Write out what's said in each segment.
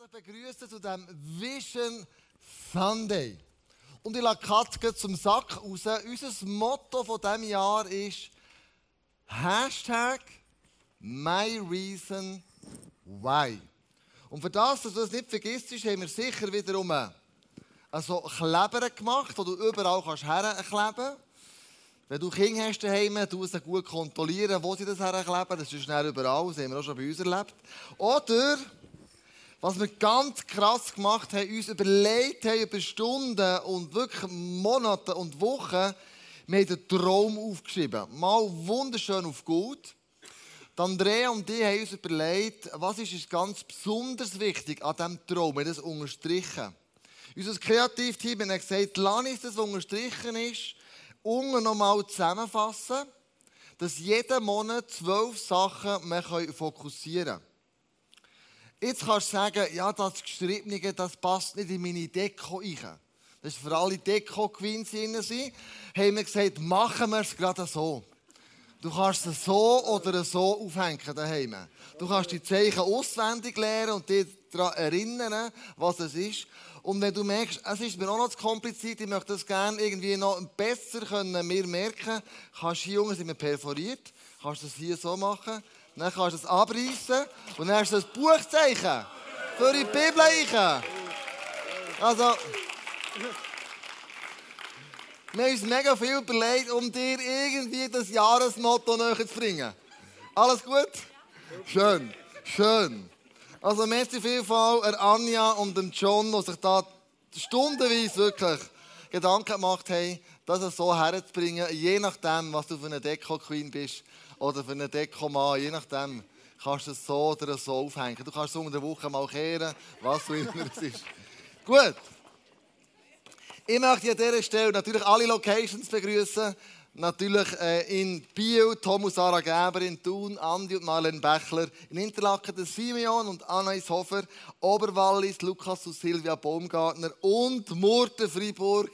herzlich begrüßen zu dem Vision Sunday. Und ich lasse Katze zum Sack raus. Unser Motto von diesem Jahr ist Hashtag My Reason Why. Und für das, dass du das nicht vergisst, haben wir sicher wiederum also Kleber gemacht, die du überall kannst herkleben kannst. Wenn du Kinder hast daheim, du sie gut kontrollieren, wo sie das herkleben. Das ist schnell überall, das haben wir auch schon bei uns erlebt. Oder was wir ganz krass gemacht haben, uns überlegt haben über Stunden und wirklich Monate und Wochen, wir haben den Traum aufgeschrieben. Mal wunderschön auf gut. Andrea und die haben uns überlegt, was ist uns ganz besonders wichtig an diesem Traum. Wir haben das unterstrichen. Unser Kreativteam hat gesagt, lass uns das, unterstrichen ist, unten nochmal zusammenfassen, dass jeden Monat zwölf Sachen wir fokussieren können. Jetzt kannst du sagen, ja, das Geschriebene, das passt nicht in meine Deko rein. Das ist für alle Deko-Queens sind. Haben wir gesagt, machen wir es gerade so. Du kannst es so oder so aufhängen daheim. Du kannst die Zeichen auswendig lernen und dich daran erinnern, was es ist. Und wenn du merkst, es ist mir auch noch zu kompliziert, ich möchte das gerne irgendwie noch besser können, mir merken, kannst du hier unten sind wir perforiert, kannst du das hier so machen. Dann kannst du es abreißen und dann hast du ein Buchzeichen für die Bibel rein. Also, wir haben uns mega viel überlegt, um dir irgendwie das Jahresmotto näher zu bringen. Alles gut? Schön, schön. Also, merci vielfalt an Anja und dem John, die sich da stundenweise wirklich Gedanken gemacht haben, das so herzubringen, je nachdem, was du für eine Deko-Queen bist oder für einen Dekomann, je nachdem, kannst du es so oder so aufhängen. Du kannst es unter der Woche mal kehren, was auch immer es ist. Gut. Ich möchte an dieser Stelle natürlich alle Locations begrüßen. Natürlich äh, in Biel, Thomas Sarah Geber, in Thun, Andi und Marlene Bechler, in Interlaken der Simeon und Anais Hofer, Oberwallis, Lukas und Silvia Baumgartner und Murten Freiburg,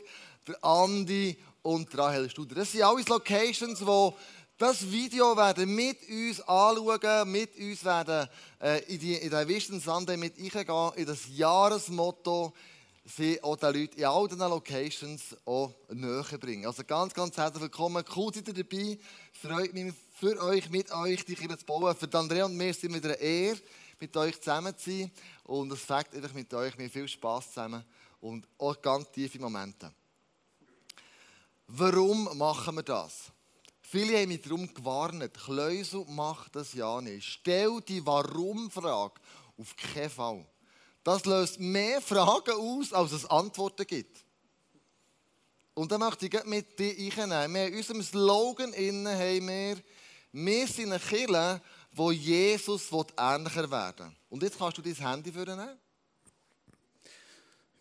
der Andi und Rahel Studer. Das sind alles Locations, die das Video werden mit uns anschauen, mit uns werden äh, in, die, in den Vision Sunday mit eingehen, in das Jahresmotto, sie auch den Leuten in all diesen Locations auch näher bringen. Also ganz, ganz herzlich willkommen. Cool seid ihr dabei. Freut mich für euch, mit euch, die Kirche zu bauen. Für Andrea und mir sind wieder eine Ehre, mit euch zusammen zu sein. Und es fängt einfach mit euch. Mir viel Spass zusammen und auch ganz tiefe Momente. Warum machen wir das? Viele haben mich darum gewarnt. Kleusel macht das ja nicht. Stell die Warum-Frage auf keinen Fall. Das löst mehr Fragen aus, als es Antworten gibt. Und dann möchte ich mit dir einnehmen. In unserem Slogan innen haben wir, wir sind eine Kirche, wo Jesus ähnlicher werden will. Und jetzt kannst du dein Handy vornehmen.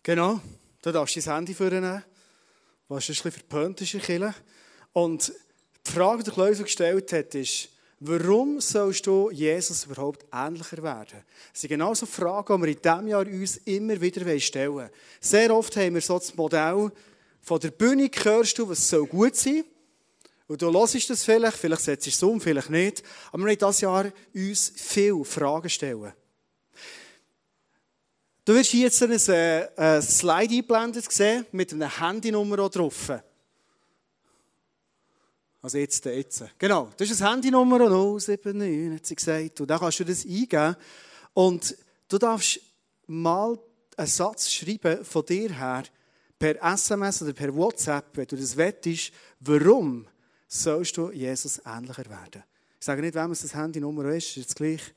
Genau, du darfst dein Handy vornehmen. Was ein bisschen verpönt ist. Und die Frage, die Klausel gestellt hat, ist, warum sollst du Jesus überhaupt ähnlicher werden? Das sind genauso Fragen, die wir in diesem Jahr uns immer wieder stellen. Sehr oft haben wir so das Modell, von der Bühne hörst du, was soll gut sein und du hörst das vielleicht, vielleicht setzt es um, vielleicht nicht. Aber wir wollen dieses Jahr uns viele Fragen stellen. Du wirst hier jetzt ein, äh, ein Slide eingeblendet sehen, mit einer Handynummer drauf. Also jetzt, jetzt. Genau, das ist das Handynummer 079, hat sie gesagt. Und dann kannst du das eingeben. Und du darfst mal einen Satz schreiben von dir her, per SMS oder per WhatsApp, wenn du das wettest, warum sollst du Jesus ähnlicher werden? Ich sage nicht, wem es das Handynummer ist, ist jetzt gleich.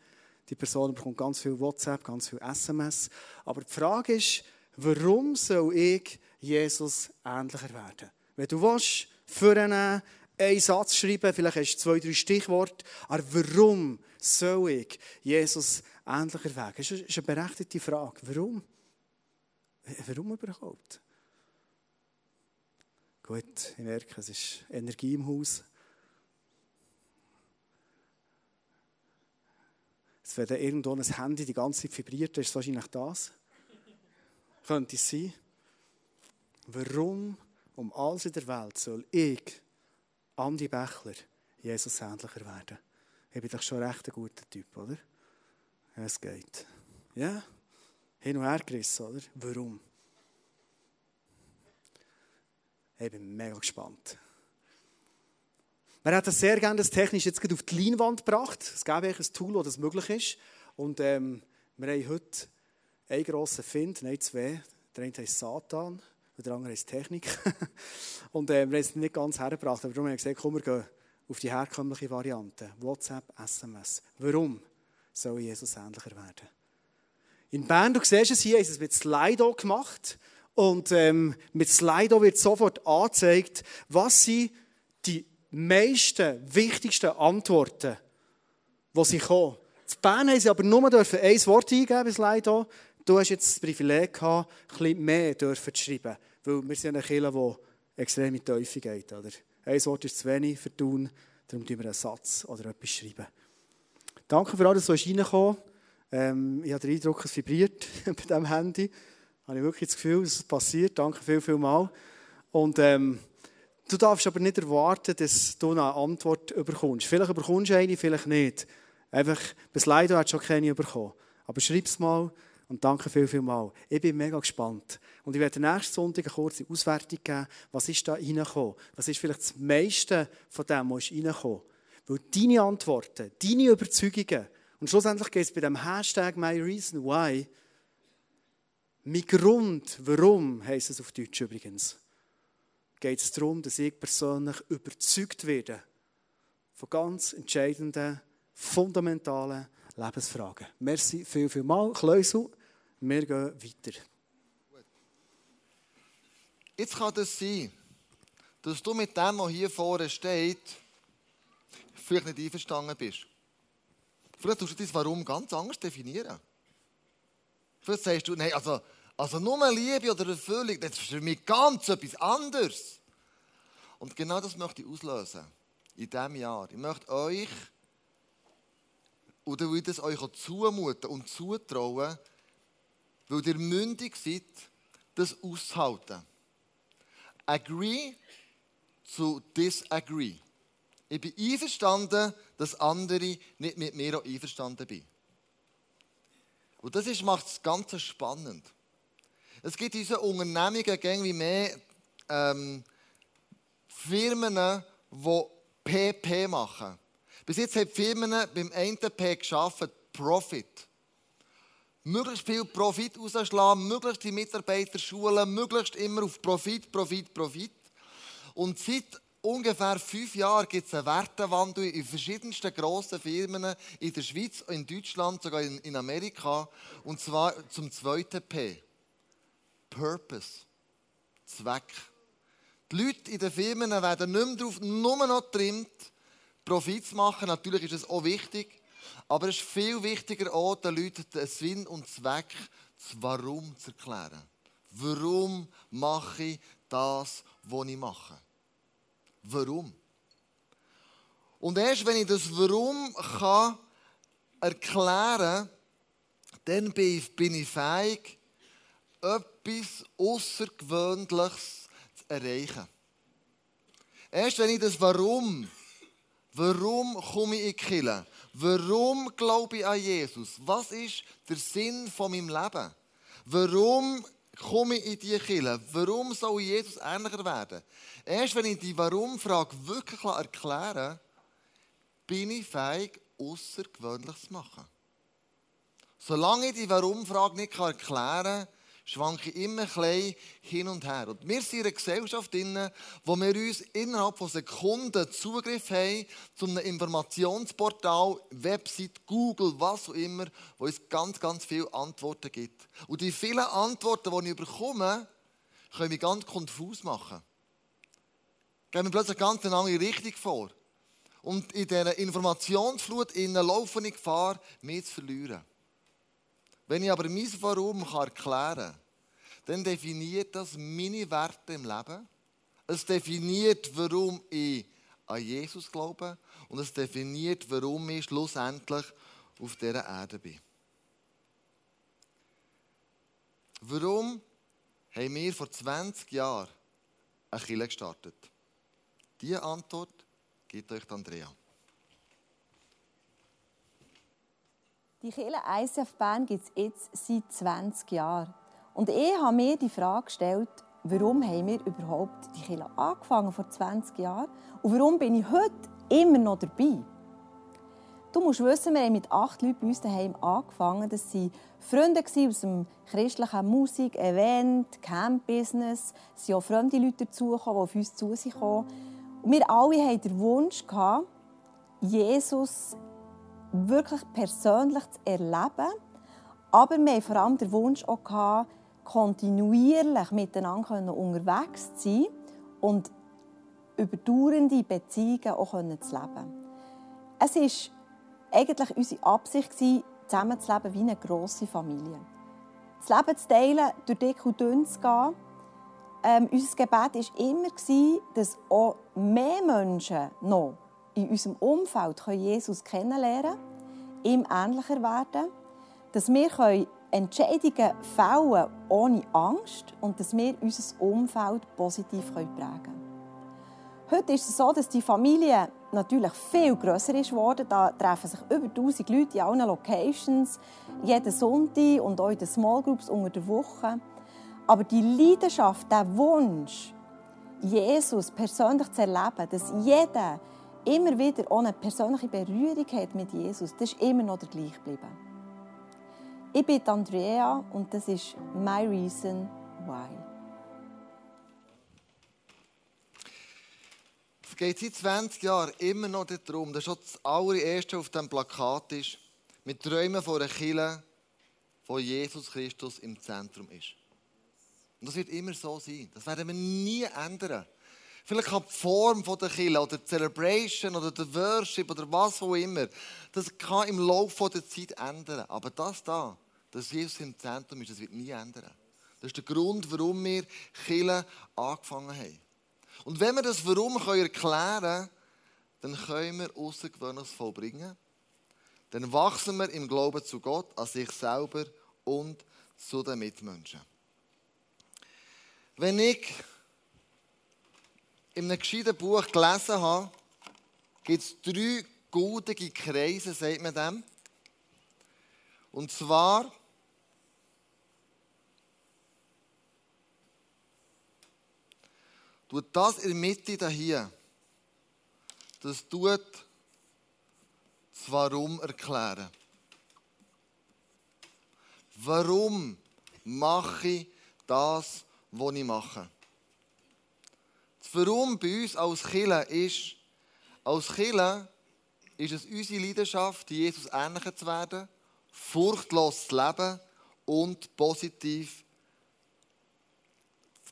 Die Person bekommt ganz viel WhatsApp, ganz viel SMS. Aber die Frage ist, warum soll ich Jesus ähnlicher werden? Wenn du willst, vornehmen, einen Satz schreiben, vielleicht hast du zwei, drei Stichworte. Aber warum soll ich Jesus ähnlicher werden? Das ist eine berechtigte Frage. Warum? Warum überhaupt? Gut, ich merke, es ist Energie im Haus. wenn dann irgendwo ein Handy die ganze Zeit vibriert, ist es wahrscheinlich das. Könnte es sein. Warum um alles in der Welt soll ich Andi Bächler Jesus ähnlicher werden. Ich bin doch schon recht ein guter Typ, oder? Es geht. Ja? hin und her gerissen, oder? Warum? Ich bin mega gespannt. Wir hätten sehr gerne das technisch jetzt auf die Leinwand gebracht. Es gäbe ein Tool, das das möglich ist. Und ähm, wir haben heute einen grossen Find, nein, zwei. Der eine heißt Satan, der andere heißt Technik. und äh, wir haben es nicht ganz hergebracht, aber darum haben wir gesagt, komm, wir gehen auf die herkömmliche Variante. WhatsApp, SMS. Warum soll Jesus ähnlicher werden? In Bern, du siehst es hier, ist es mit Slido gemacht. Und ähm, mit Slido wird sofort angezeigt, was sind die meisten, wichtigsten Antworten, die sie kommen. In Bern haben sie aber nur ein Wort eingeben Slido. Du hast jetzt das Privileg gehabt, ein bisschen mehr dürfen zu schreiben. Weil wir sind eine Kirche, die extrem in die Teufel geht. Oder? Ein Wort ist zu wenig für tun, darum schreiben wir einen Satz oder etwas schreiben. Danke für alles, was reingekommen ähm, Ich habe den Eindruck, es vibriert bei diesem Handy. Habe ich wirklich das Gefühl, dass es passiert. Danke viel, viel mal. Und ähm, du darfst aber nicht erwarten, dass du eine Antwort bekommst. Vielleicht bekommst du eine, vielleicht nicht. Einfach, bis leider hat schon keine bekommen. Aber schreib es mal und danke viel, viel mal. Ich bin mega gespannt. Und ich werde nächsten Sonntag eine kurze Auswertung geben. Was ist da reingekommen? Was ist vielleicht das meiste von dem, was ist reingekommen? Weil deine Antworten, deine Überzeugungen, und schlussendlich geht es bei dem Hashtag MyReasonWhy, mein Grund, warum, heisst es auf Deutsch übrigens, geht es darum, dass ich persönlich überzeugt werde von ganz entscheidenden, fundamentalen Lebensfragen. Merci viel, viel mal. Kleusel, wir gehen weiter. Jetzt kann das sein, dass du mit dem, was hier vorne steht, vielleicht nicht einverstanden bist. Vielleicht tust du dein Warum ganz anders definieren. Vielleicht sagst du, nein, also, also nur Liebe oder Erfüllung, das ist für mich ganz etwas anderes. Und genau das möchte ich auslösen in diesem Jahr. Ich möchte euch, oder will das euch auch zumuten und zutrauen, weil ihr mündig seid, das auszuhalten. Agree zu disagree. Ich bin einverstanden, dass andere nicht mit mir auch einverstanden sind. Und das macht das Ganze spannend. Es gibt in unseren Unternehmungen irgendwie mehr ähm, Firmen, die PP machen. Bis jetzt haben Firmen beim einen P geschafft, Profit. Möglichst viel Profit rausschlagen, möglichst die Mitarbeiter schulen, möglichst immer auf Profit, Profit, Profit. Und seit ungefähr fünf Jahren gibt es einen Wertewandel in verschiedensten grossen Firmen in der Schweiz, in Deutschland, sogar in, in Amerika. Und zwar zum zweiten P. Purpose. Zweck. Die Leute in den Firmen werden nicht mehr darauf, nur noch getrimmt, Profit zu machen. Natürlich ist es auch wichtig. Aber es ist viel wichtiger auch, den Leuten den Sinn und Zweck, das Warum zu erklären. Warum mache ich das, was ich mache? Warum? Und erst wenn ich das Warum kann erklären kann, dann bin ich fähig, etwas Außergewöhnliches zu erreichen. Erst wenn ich das Warum, warum komme ich in die Kirche, warum glaube ich an Jesus, was ist der Sinn von meinem Leben, warum komme ich in diese Kirche, warum soll ich Jesus ähnlicher werden, erst wenn ich die Warum-Frage wirklich erklären bin ich fähig, Außergewöhnliches zu machen. Solange ich die Warum-Frage nicht erklären kann, schwanke immer ein hin und her. Und wir sind in einer Gesellschaft, wo wir uns innerhalb von Sekunden Zugriff haben zu einem Informationsportal, Website, Google, was auch immer, wo uns ganz, ganz viele Antworten gibt. Und die vielen Antworten, die ich bekomme, können mich ganz konfus machen. Gehen wir plötzlich ganz eine andere Richtung vor. Und in dieser Informationsflut laufe ich Gefahr, mich zu verlieren. Wenn ich aber mein Warum erklären kann, dann definiert das meine Werte im Leben. Es definiert, warum ich an Jesus glaube. Und es definiert, warum ich schlussendlich auf dieser Erde bin. Warum haben wir vor 20 Jahren eine Kirche gestartet? Diese Antwort gibt euch Andrea. Die Kirche ICF Bern gibt es jetzt seit 20 Jahren. Und ich habe mir die Frage gestellt, warum haben wir überhaupt die Kirche angefangen vor 20 Jahren und warum bin ich heute immer noch dabei? Du musst wissen, wir haben mit acht Leuten bei uns daheim angefangen. Das waren Freunde aus dem christlichen Musik-, Event-, Camp-Business. Es sind auch fremde Leute dazugekommen, die auf uns zu sich kommen. Und wir alle hatten den Wunsch, Jesus wirklich persönlich zu erleben. Aber wir hatten vor allem den Wunsch, auch kontinuierlich miteinander unterwegs zu sein und überdauernde Beziehungen auch zu leben. Es war eigentlich unsere Absicht, zusammenzuleben wie eine grosse Familie. Das Leben zu teilen, durch dick und dünn zu gehen. Ähm, unser Gebet war immer, dass auch mehr Menschen noch in unserem Umfeld Jesus kennenlernen können, ihm ähnlicher werden, dass wir Entscheidungen fällen ohne Angst und dass wir unser Umfeld positiv prägen können. Heute ist es so, dass die Familie natürlich viel grösser ist geworden. Da treffen sich über 1000 Leute in allen Locations, jeden Sonntag und auch in den Small Groups unter der Woche. Aber die Leidenschaft, der Wunsch, Jesus persönlich zu erleben, dass jeder immer wieder eine persönliche Berührung hat mit Jesus, das ist immer noch der gleich geblieben. Ich bin Andrea und das ist My Reason Why. Es geht seit 20 Jahren immer noch darum, dass schon das allererste auf dem Plakat ist, mit Träumen von einer Kirche, wo Jesus Christus im Zentrum ist. Und das wird immer so sein. Das werden wir nie ändern. Vielleicht kann die Form der Kirche oder die Celebration oder der Worship oder was auch immer, das kann im Laufe der Zeit ändern. Aber das da, dass Jesus im Zentrum ist, das wird nie ändern. Das ist der Grund, warum wir Kirche angefangen haben. Und wenn wir das Warum erklären können, dann können wir Außergewöhnliches vollbringen. Dann wachsen wir im Glauben zu Gott, an sich selber und zu den Mitmenschen. Wenn ich in einem gescheiten Buch gelesen habe, gibt es drei gute Kreise, sagt man dem. Und zwar tut das in der Mitte hier, das tut das Warum erklären. Warum mache ich das, was ich mache? Warum bei uns als Killer ist, als Killer ist es unsere Leidenschaft, Jesus ähnlicher zu werden, furchtlos zu leben und positiv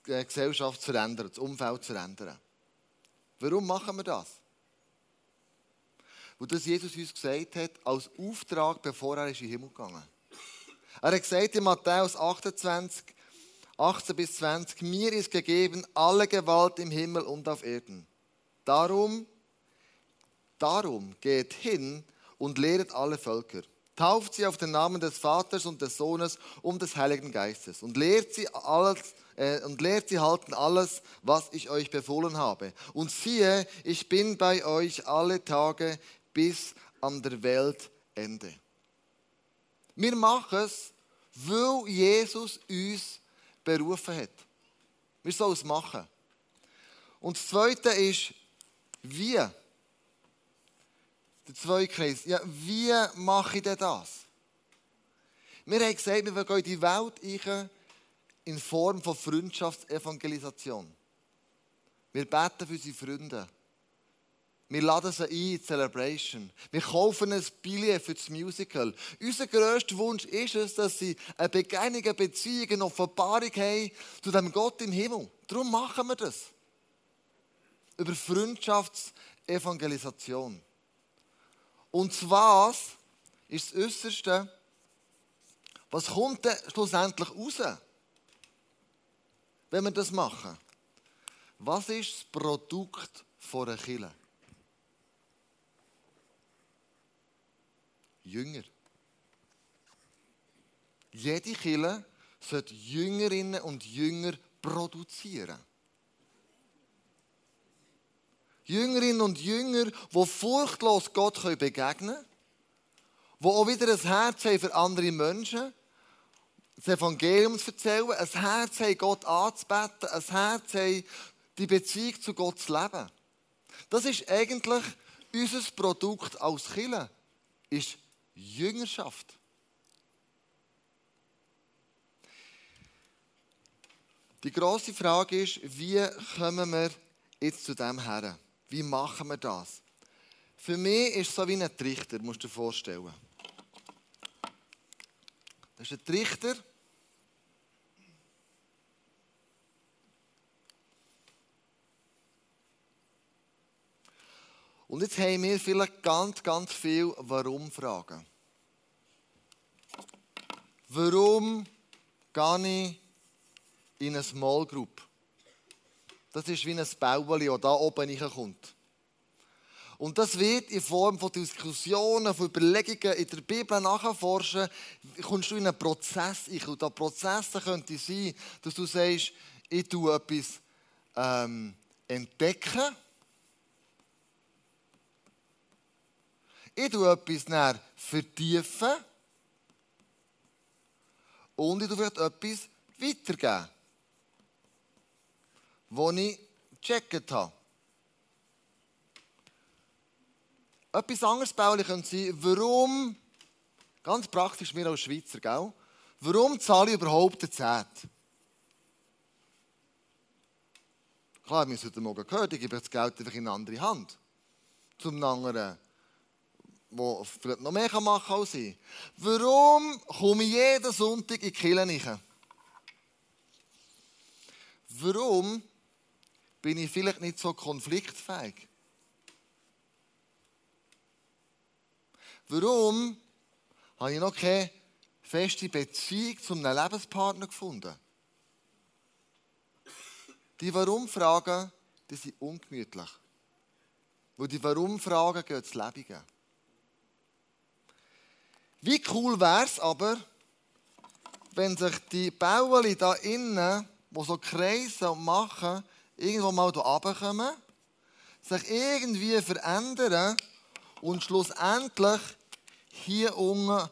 die Gesellschaft zu verändern, das Umfeld zu verändern. Warum machen wir das? Weil das Jesus uns gesagt hat, als Auftrag, bevor er in den Himmel gegangen ist. Er hat gesagt in Matthäus 28, 18 bis 20, mir ist gegeben alle Gewalt im Himmel und auf Erden. Darum, darum geht hin und lehret alle Völker. Tauft sie auf den Namen des Vaters und des Sohnes und des Heiligen Geistes und lehrt sie alles äh, und lehrt sie halten alles, was ich euch befohlen habe. Und siehe, ich bin bei euch alle Tage bis an der Weltende. Wir machen es, weil Jesus uns berufen hat. Wir sollen es machen. Und das Zweite ist, wie? Der zweite Kreis. Ja, wie mache ich denn das? Wir haben gesagt, wir in die Welt ein in Form von Freundschaftsevangelisation. Wir beten für unsere Freunde. Wir laden sie ein in Celebration. Wir kaufen ein Billett für das Musical. Unser grösster Wunsch ist es, dass sie eine Begegnung, eine Beziehung, eine Offenbarung haben zu dem Gott im Himmel. Darum machen wir das. Über Freundschaftsevangelisation. Und was ist das Äußerste? Was kommt denn schlussendlich raus, wenn wir das machen? Was ist das Produkt von einer Kirche? Jünger. Jede Kille sollte Jüngerinnen und Jünger produzieren. Jüngerinnen und Jünger, die furchtlos Gott begegnen können die auch wieder ein Herz haben für andere Menschen, das Evangelium zu erzählen, ein Herz haben, Gott anzubeten, ein Herz haben, die Beziehung zu Gott zu leben. Das ist eigentlich unser Produkt als Killer, ist Jüngerschaft. Die grosse Frage ist, wie kommen wir jetzt zu dem her? Wie machen wir das? Für mich ist es so wie ein Trichter, musst du dir vorstellen. Das ist ein Trichter. Und jetzt haben wir vielleicht ganz, ganz viele Warum-Fragen. Warum gehe ich in eine Small Group? Das ist wie ein Bauli, das da oben kommt. Und das wird in Form von Diskussionen, von Überlegungen in der Bibel nachforschen, kommst du in einen Prozess ein. Und der Prozess könnte sein, dass du sagst, ich tue etwas ähm, entdecken. Ich tue etwas näher vertiefen. Und ich tue vielleicht etwas weitergeben, was ich gecheckt habe. Etwas anderes, Pauli, könnte sein, warum, ganz praktisch wir als Schweizer, gell? warum zahle ich überhaupt den Zehnt? Klar, wir haben es heute Morgen gehört, ich gebe das Geld einfach in eine andere Hand. Zum anderen, der vielleicht noch mehr machen kann als ich. Warum komme ich jeden Sonntag in die Kirche Warum bin ich vielleicht nicht so konfliktfähig? Warum habe ich noch keine feste Beziehung zu einem Lebenspartner gefunden? Die Warum-Fragen, die sind ungemütlich. Weil die Warum-Fragen gehen ins Lebige. Wie cool wäre es aber, wenn sich die Bauli da innen, die so kreisen und machen, irgendwo mal hier runterkommen, sich irgendwie verändern und schlussendlich hier unten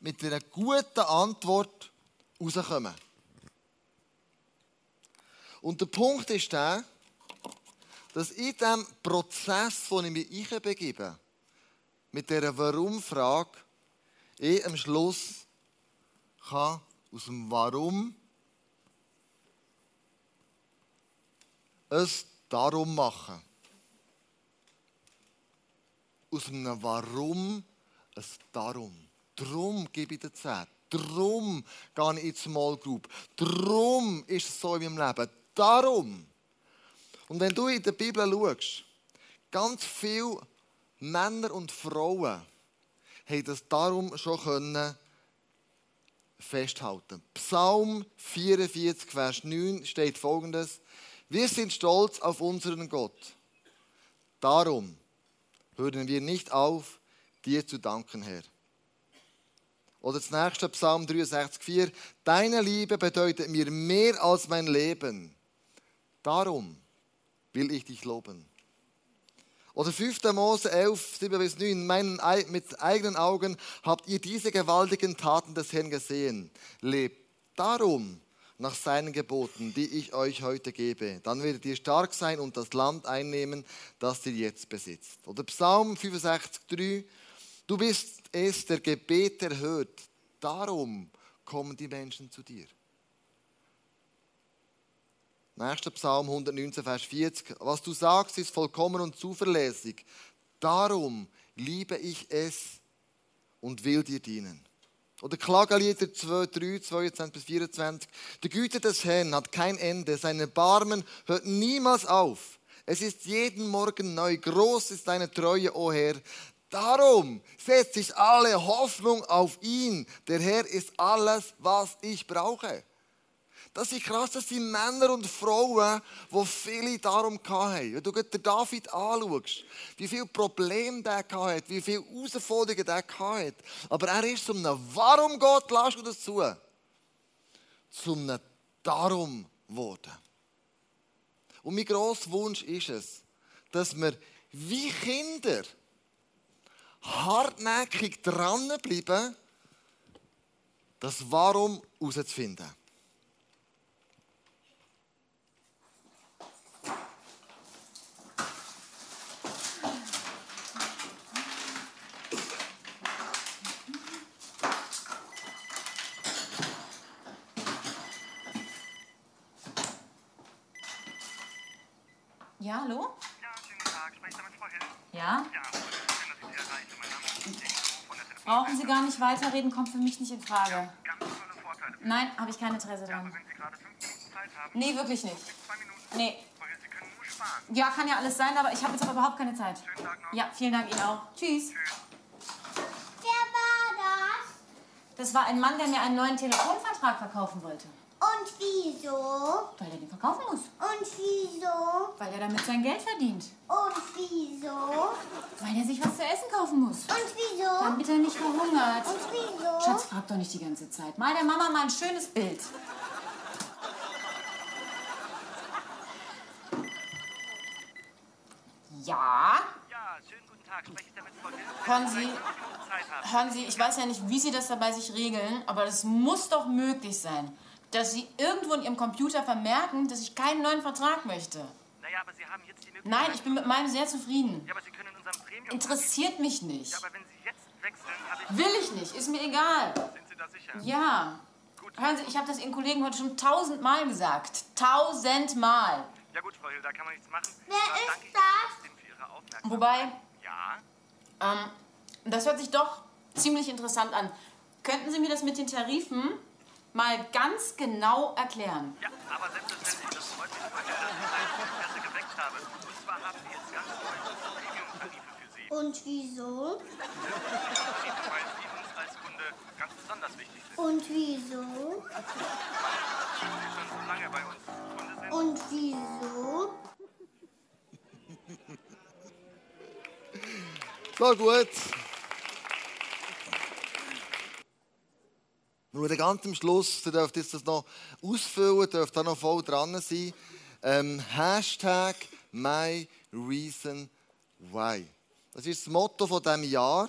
mit einer guten Antwort rauskommen. Und der Punkt ist der, dass in diesem Prozess, wo ich mich begebe, mit dieser Warum-Frage, ich am Schluss kann aus dem Warum es darum machen aus einem Warum ein Darum. Darum gebe ich dir Zeit. Darum gehe ich in die Small Group. Darum ist es so in meinem Leben. Darum. Und wenn du in der Bibel schaust, ganz viele Männer und Frauen haben das darum schon können festhalten. Psalm 44, Vers 9 steht folgendes: Wir sind stolz auf unseren Gott. Darum hören wir nicht auf, dir zu danken, Herr. Oder das nächste Psalm 63,4. Deine Liebe bedeutet mir mehr als mein Leben. Darum will ich dich loben. Oder 5. Mose 11, 7 bis 9. Meinen, mit eigenen Augen habt ihr diese gewaltigen Taten des Herrn gesehen. Lebt darum nach seinen Geboten, die ich euch heute gebe. Dann werdet ihr stark sein und das Land einnehmen, das ihr jetzt besitzt. Oder Psalm 65, 3. Du bist es, der Gebet erhört. Darum kommen die Menschen zu dir. Nächster Psalm 119, Vers 40. Was du sagst, ist vollkommen und zuverlässig. Darum liebe ich es und will dir dienen. Oder Klagelieder 2, 3, 22 bis 24. Die Güte des Herrn hat kein Ende, seine Barmen hört niemals auf. Es ist jeden Morgen neu. Groß ist deine Treue, o oh Herr. Darum setze ich alle Hoffnung auf ihn. Der Herr ist alles, was ich brauche. Das ist krass, das sind Männer und Frauen, die viele darum hatten. Wenn du den David anschaust, wie viele Probleme der hatte, wie viele Herausforderungen der hatte. Aber er ist zum einem Warum Gott, lass du das zu? Zum einem Darum geworden. Und mein grosser Wunsch ist es, dass wir wie Kinder hartnäckig dranbleiben, das Warum herauszufinden. Ja, hallo? Ja, schönen guten Tag. Spreche ich damit Frau Hill? Ja? Ja, schön, dass ich Sie erreiche. Mein Name ist Ingo von der Telefon. Brauchen Sie gar nicht weiterreden, kommt für mich nicht in Frage. Ganz tolle Vorteile. Nein, habe ich kein Interesse Aber dran. wenn Sie gerade fünf Minuten Zeit haben, Nee, wirklich nicht. zwei Minuten. Nee. Frau Hill, Sie können nur sparen. Ja, kann ja alles sein, aber ich habe jetzt aber überhaupt keine Zeit. Schönen Tag noch. Ja, vielen Dank Ihnen auch. Tschüss. Wer war das? Das war ein Mann, der mir einen neuen Telefonvertrag verkaufen wollte. Wieso? Weil er den verkaufen muss. Und wieso? Weil er damit sein Geld verdient. Und wieso? Weil er sich was zu essen kaufen muss. Und wieso? Damit er nicht verhungert. Und wieso? Schatz, frag doch nicht die ganze Zeit. Mal der Mama mal ein schönes Bild. Ja, Ja, schönen guten Tag. Spreche ich damit Frau? Hören Sie- hören Sie, ich weiß ja nicht, wie Sie das dabei sich regeln, aber es muss doch möglich sein, dass Sie irgendwo in Ihrem Computer vermerken, dass ich keinen neuen Vertrag möchte. Naja, aber Sie haben jetzt die Möglichkeit. Nein, ich bin mit meinem sehr zufrieden. Ja, aber Sie können in unserem Premium... Interessiert mich nicht. Ja, aber wenn Sie jetzt wechseln, habe ich... Will ich nicht, ist mir egal. Sind Sie da sicher? Ja. Gut. Hören Sie, ich habe das Ihren Kollegen heute schon tausendmal gesagt. Tausendmal. Ja gut, Frau Hill, da kann man nichts machen. Wer ist das? Wobei, Ja? ähm, das hört sich doch ziemlich interessant an. Könnten Sie mir das mit den Tarifen mal ganz genau erklären? Ja, aber selbstverständlich. Das freut mich, dass ich dein Interesse geweckt habe. Und zwar haben wir jetzt ganz neue Premium-Tarife für Sie. Und wieso? Weil Sie uns als Kunde ganz besonders wichtig sind. Und wieso? Sie schon so lange bei uns Kunde sind. Und wieso? So gut. Nur ganz am Schluss, ihr dürft jetzt das noch ausfüllen, dürft da noch voll dran sein. Ähm, Hashtag Why. Das ist das Motto von diesem Jahr.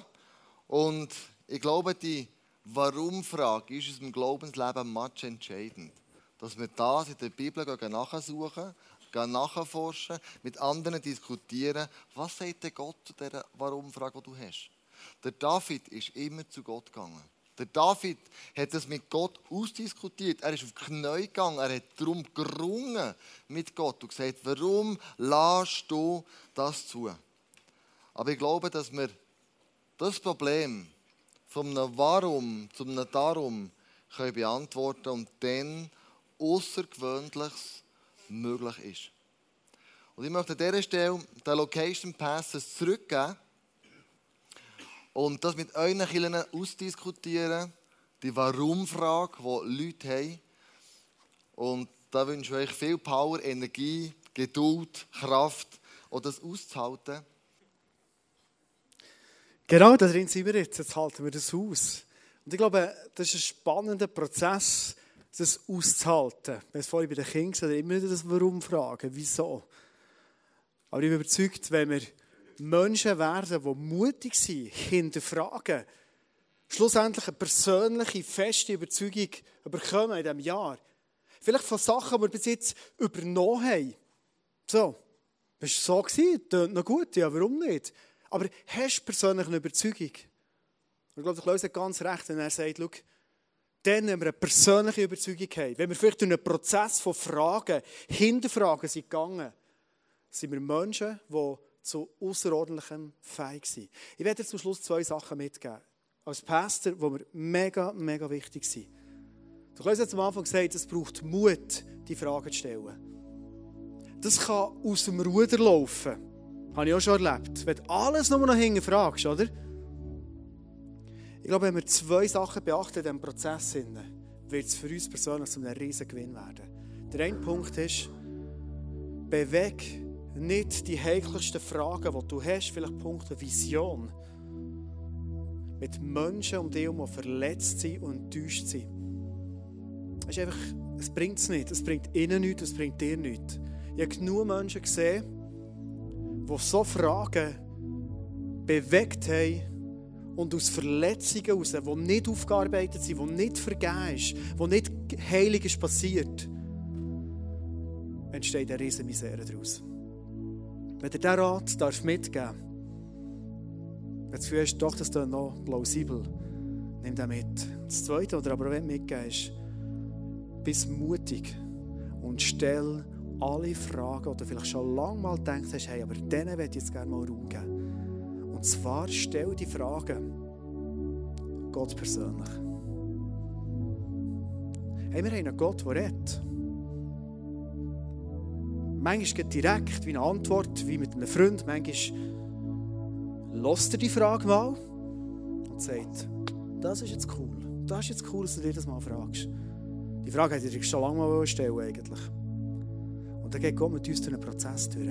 Und ich glaube, die Warum-Frage ist unserem Glaubensleben much entscheidend. Dass wir das in der Bibel nachsuchen, nachforschen, mit anderen diskutieren. Was sagt denn Gott zu dieser Warum-Frage, die du hast? Der David ist immer zu Gott gegangen. Der David hat es mit Gott ausdiskutiert. Er ist auf die Knie gegangen. Er hat darum gerungen mit Gott und gesagt, warum lässt du das zu? Aber ich glaube, dass wir das Problem einem Warum zu einem Darum können beantworten und dann Außergewöhnliches möglich ist. Und ich möchte an dieser Stelle den Location Passes zurückgeben und das mit euren Kindern ausdiskutieren, die Warum-Frage, die Leute haben. Und da wünsche ich euch viel Power, Energie, Geduld, Kraft, um das auszuhalten. Genau, da drin sind wir jetzt. Jetzt halten wir das aus. Und ich glaube, das ist ein spannender Prozess, das auszuhalten. Haben es vorhin bei den Kindern gesagt, immer wieder das Warum fragen, wieso. Aber ich bin überzeugt, wenn wir Menschen werden, die mutig sind, hinterfragen, schlussendlich eine persönliche, feste Überzeugung bekommen in diesem Jahr. Vielleicht von Sachen, die wir bis jetzt übernommen haben. So, bist du so? Tönt noch gut, ja, warum nicht? Aber hast du persönlich eine Überzeugung? Und ich glaube, Klaus hat ganz recht, wenn er sagt, schau, dann, wenn wir eine persönliche Überzeugung haben, wenn wir vielleicht durch einen Prozess von Fragen, Hinterfragen sind gegangen, sind wir Menschen, die zu außerordentlichem fähig sind. Ich werde dir zum Schluss zwei Sachen mitgeben. Als Pastor, die mir mega, mega wichtig sind. Der Klaus hat am Anfang gesagt, es braucht Mut, die Fragen zu stellen. Das kann aus dem Ruder laufen. Habe ich auch schon erlebt. Wenn du alles nur noch hinterfragst, oder? Ich glaube, wenn wir zwei Sachen beachten in diesem Prozess, wird es für uns persönlich zu einem riesen Gewinn werden. Der eine Punkt ist, beweg nicht die heikelsten Fragen, die du hast, vielleicht Punkte Vision, mit Menschen um dich herum, verletzt sind und enttäuscht sind. Es, ist einfach, es bringt es nicht. Es bringt ihnen nichts, es bringt dir nichts. Ich habe genug Menschen gesehen, die so Fragen bewegt haben, und aus Verletzungen heraus, die nicht aufgearbeitet sind, die nicht vergeben ist, die nicht heilig ist passiert, entsteht eine riesen Misere daraus. Wenn ihr diesen Rat darf mitgeben darf, wenn du das Gefühl hast, doch, das ist noch plausibel, nimm den mit. Das Zweite, was aber auch mitgeben ist, bist mutig und stell alle Fragen, die du vielleicht schon lange mal gedacht hast, hey, aber denen möchte ich jetzt gerne mal Raum geben. Und zwar stell die Fragen Gott persönlich. Hey, wir haben einen Gott, der redet. Manchmal direkt wie eine Antwort, wie mit einem Freund. Manchmal lässt er die Frage mal und sagt, das ist jetzt cool. Das ist jetzt cool, dass du dir das mal fragst. Die Frage hätte ich schon lange mal stellen eigentlich. Und dann geht Gott mit uns durch einen Prozess durch.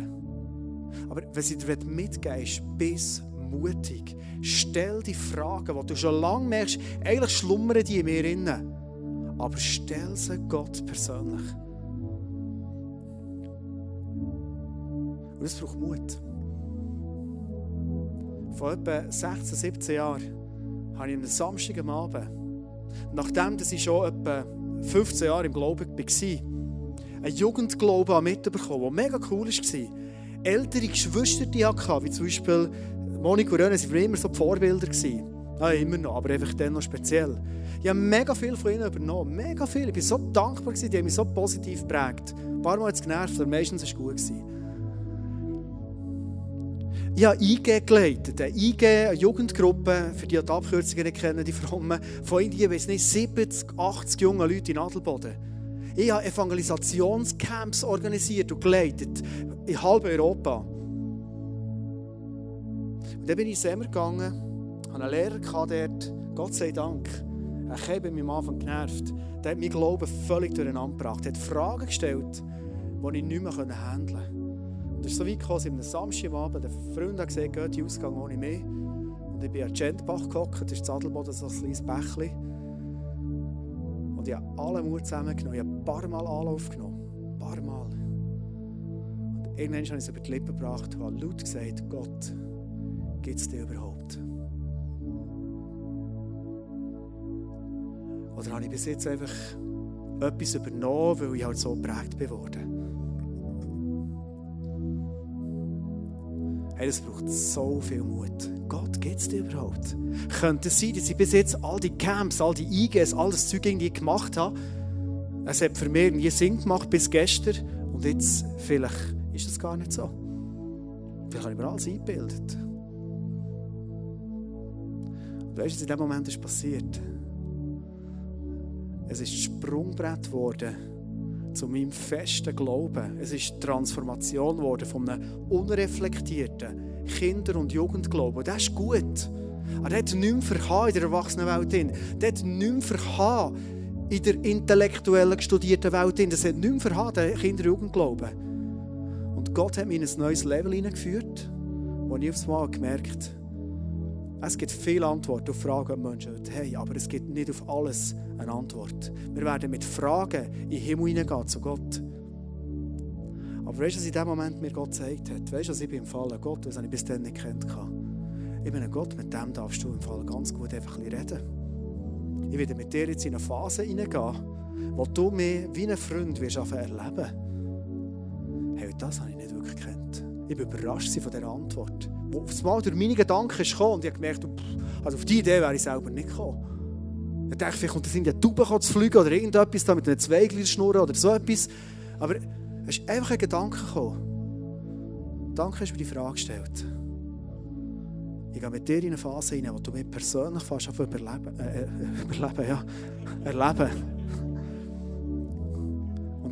Aber wenn sie dir mitgeben ist, bis mutig. Stell die Fragen, die du schon lange merkst, eigentlich schlummern die in mir innen. Aber stell sie Gott persönlich. Und es braucht Mut. Vor etwa 16, 17 Jahren habe ich am Samstag am Abend, nachdem ich schon etwa 15 Jahre im Glauben war, einen Jugendglauben mitbekommen, der mega cool war. Ältere Geschwister, die ich hatte, wie zum Beispiel Monika und René, waren immer so die Vorbilder. Ja, immer noch, aber einfach dann noch speziell. Ich habe mega viel von ihnen übernommen. Mega viel. Ich war so dankbar, die haben mich so positiv geprägt. Ein paar Mal hat es genervt, aber meistens war es gut. Ich habe IG geleitet. Eine IG, eine Jugendgruppe, für die die Abkürzungen nicht kennen, die Frommen, von Indien, weiß nicht, 70, 80 junge Leute in Adelboden. Ich habe Evangelisationscamps organisiert und geleitet in halb Europa. Und dann bin ich ins Emmer gegangen, hatte einen Lehrer dort, Gott sei Dank. Ich habe mich am Anfang genervt. Der hat mein Glauben völlig durcheinander gebracht. Er hat Fragen gestellt, die ich nicht mehr handeln konnte. Es ist so weit gekommen, dass ich am Samstag am Abend, der Freund hat gesagt, geht die Ausgang ohne mich. Und ich bin an Gentbach gehockt, das ist Zadelboden, so ein kleines Bächli. Und ich habe alle Mut zusammengenommen, ich habe ein paar Mal Anlauf genommen. Ein paar Mal. Und irgendwann habe ich es über die Lippen gebracht und habe laut gesagt, Gott, gibt es dich überhaupt? Oder habe ich bis jetzt einfach etwas übernommen, weil ich halt so geprägt bin worden? Hey, das braucht so viel Mut. Gott, gibt es dir überhaupt? Könnte es sein, dass ich bis jetzt all die Camps, all die IGs, all das Zeug irgendwie gemacht habe? Es hat für mich nie Sinn gemacht bis gestern und jetzt vielleicht ist das gar nicht so. Vielleicht habe ich mir alles eingebildet. Und weißt du, was in dem Moment ist passiert? Es ist Sprungbrett geworden zu meinem festen Glauben. Es ist Transformation geworden von einem unreflektierten Kinder- und Jugendglauben. Das ist gut. Aber der hat nichts mehr in der Erwachsenenwelt. Der hat nichts mehr in der intellektuellen, studierten Welt. Das hat nichts mehr der Kinder- und Jugendglauben. Und Gott hat mich in ein neues Level hineingeführt, wo ich aufs Mal gemerkt habe, es gibt viele Antworten auf Fragen, die Menschen haben, aber es gibt nicht auf alles eine Antwort. Wir werden mit Fragen in den Himmel hineingehen zu Gott. Aber weißt du, was in dem Moment mir Gott gesagt hat? Weißt du, was ich bin im Fall Gott, was ich bis dann nicht kennt Ich bin ein Gott, mit dem darfst du im Fall ganz gut einfach ein reden. Ich werde mit dir jetzt in eine Phase hineingehen, wo du mich wie einen Freund wirst erleben. Hey, das habe ich nicht wirklich gekannt. Ich bin überrascht von dieser Antwort wo aufs Mal durch meine Gedanken gekommen und ich habe gemerkt, also auf die Idee wäre ich selber nicht gekommen. Ich dachte, vielleicht kommt das in die Tauben zu fliegen oder irgendetwas da mit einem Zweiglein schnurren oder so etwas. Aber es ist einfach ein Gedanke gekommen. Danke, hast du mir die Frage gestellt. Ich gehe mit dir in eine Phase hinein, wo du mich persönlich fast überleben, äh, äh, überleben, ja, erleben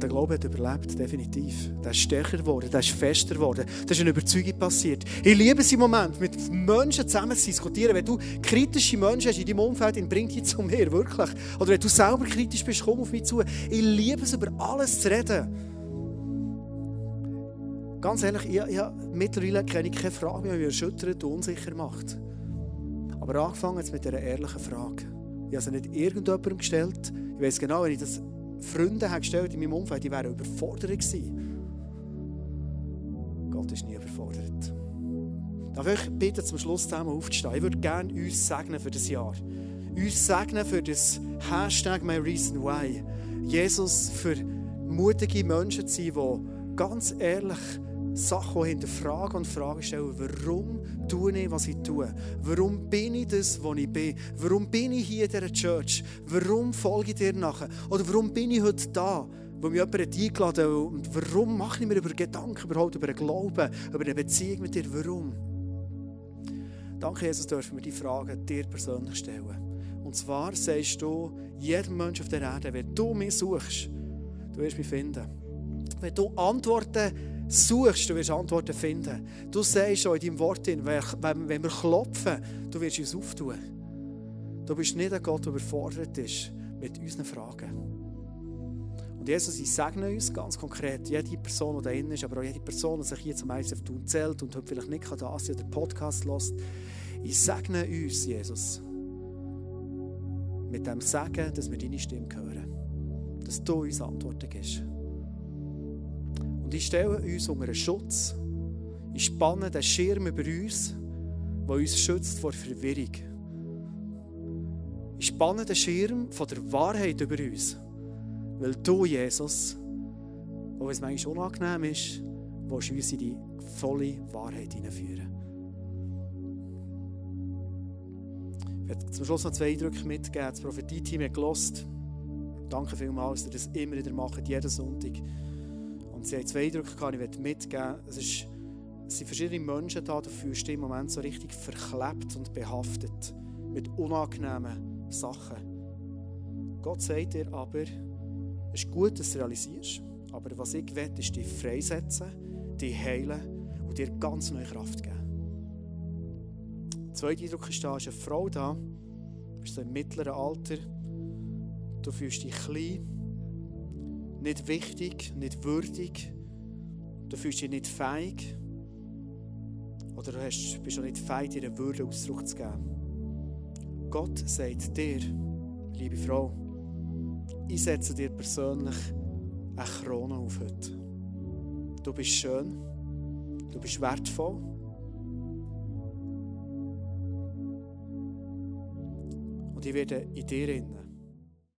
der Glaube hat überlebt, definitiv. Der ist stärker geworden, der ist fester geworden. Da ist eine Überzeugung passiert. Ich liebe es im Moment, mit Menschen zusammen zu diskutieren. Wenn du kritische Menschen hast in deinem Umfeld, dann bring die zu mir, wirklich. Oder wenn du selber kritisch bist, komm auf mich zu. Ich liebe es, über alles zu reden. Ganz ehrlich, ich, ich, mittlerweile kenne ich keine Frage mehr, die mich erschüttert und unsicher macht. Aber angefangen jetzt mit dieser ehrlichen Frage. Ich habe sie nicht irgendjemandem gestellt. Ich weiß genau, wenn ich das Freunde gestellt in meinem Umfeld, die wären überfordert gewesen. Gott ist nie überfordert. Darf ich bitten, zum Schluss zusammen aufzustehen? Ich würde gerne uns segnen für das Jahr. Uns segnen für das Hashtag My Reason Why. Jesus für mutige Menschen zu sein, die ganz ehrlich Sachen hinterfragen und Fragen stellen. Warum tue ich, was ich tue? Warum bin ich das, was ich bin? Warum bin ich hier in dieser Church? Warum folge ich dir nachher? Oder warum bin ich heute da? Wo mich jemand eingeladen hat. Und warum mache ich mir über Gedanken überhaupt, über einen Glauben, über eine Beziehung mit dir? Warum? Danke, Jesus, dürfen wir die Fragen dir persönlich stellen. Und zwar sagst du, jedem Menschen auf der Erde, wenn du mich suchst, du wirst mich finden. Wenn du Antworten suchst, du wirst Antworten finden. Du sagst auch in deinem Wort, wenn, wir klopfen, du wirst uns auftun. Du bist nicht ein Gott, der überfordert ist mit unseren Fragen. Und Jesus, ich segne uns ganz konkret, jede Person, die da drin ist, aber auch jede Person, die sich hier zum ICF tun zählt und heute vielleicht nicht da sein oder den Podcast lässt. Ich segne uns, Jesus, mit dem Sagen, dass wir deine Stimme hören. Dass du uns Antworten gibst. Und ich stelle uns unter einen Schutz. Ich spanne den Schirm über uns, der uns schützt vor Verwirrung. Ich spanne den Schirm von der Wahrheit über uns. Weil du, Jesus, auch wenn es manchmal unangenehm ist, willst uns in die volle Wahrheit hineinführen. Ich werde zum Schluss noch zwei Eindrücke mitgeben. Das Prophetie-Team hat gelost. Danke vielmals, dass ihr das immer wieder macht, jeden Sonntag. Und sie haben zwei Eindrücke gehabt, ich werde mitgeben. Es, ist, es sind verschiedene Menschen da, du fühlst dich im Moment so richtig verklebt und behaftet mit unangenehmen Sachen. Gott sagt dir aber, es ist gut, dass du realisierst, aber was ich will, ist dich freisetzen, dich heilen und dir ganz neue Kraft geben. Der zweite Eindruck ist da, ist eine Frau da, du bist so im mittleren Alter, du fühlst dich klein, nicht wichtig, nicht würdig, du fühlst dich nicht fähig oder du hast, bist auch nicht fähig, dir eine Würde Ausdruck zu geben. Gott sagt dir, liebe Frau, ich setze dir persönlich eine Krone auf heute. Du bist schön, du bist wertvoll. Und ich werde in dir innen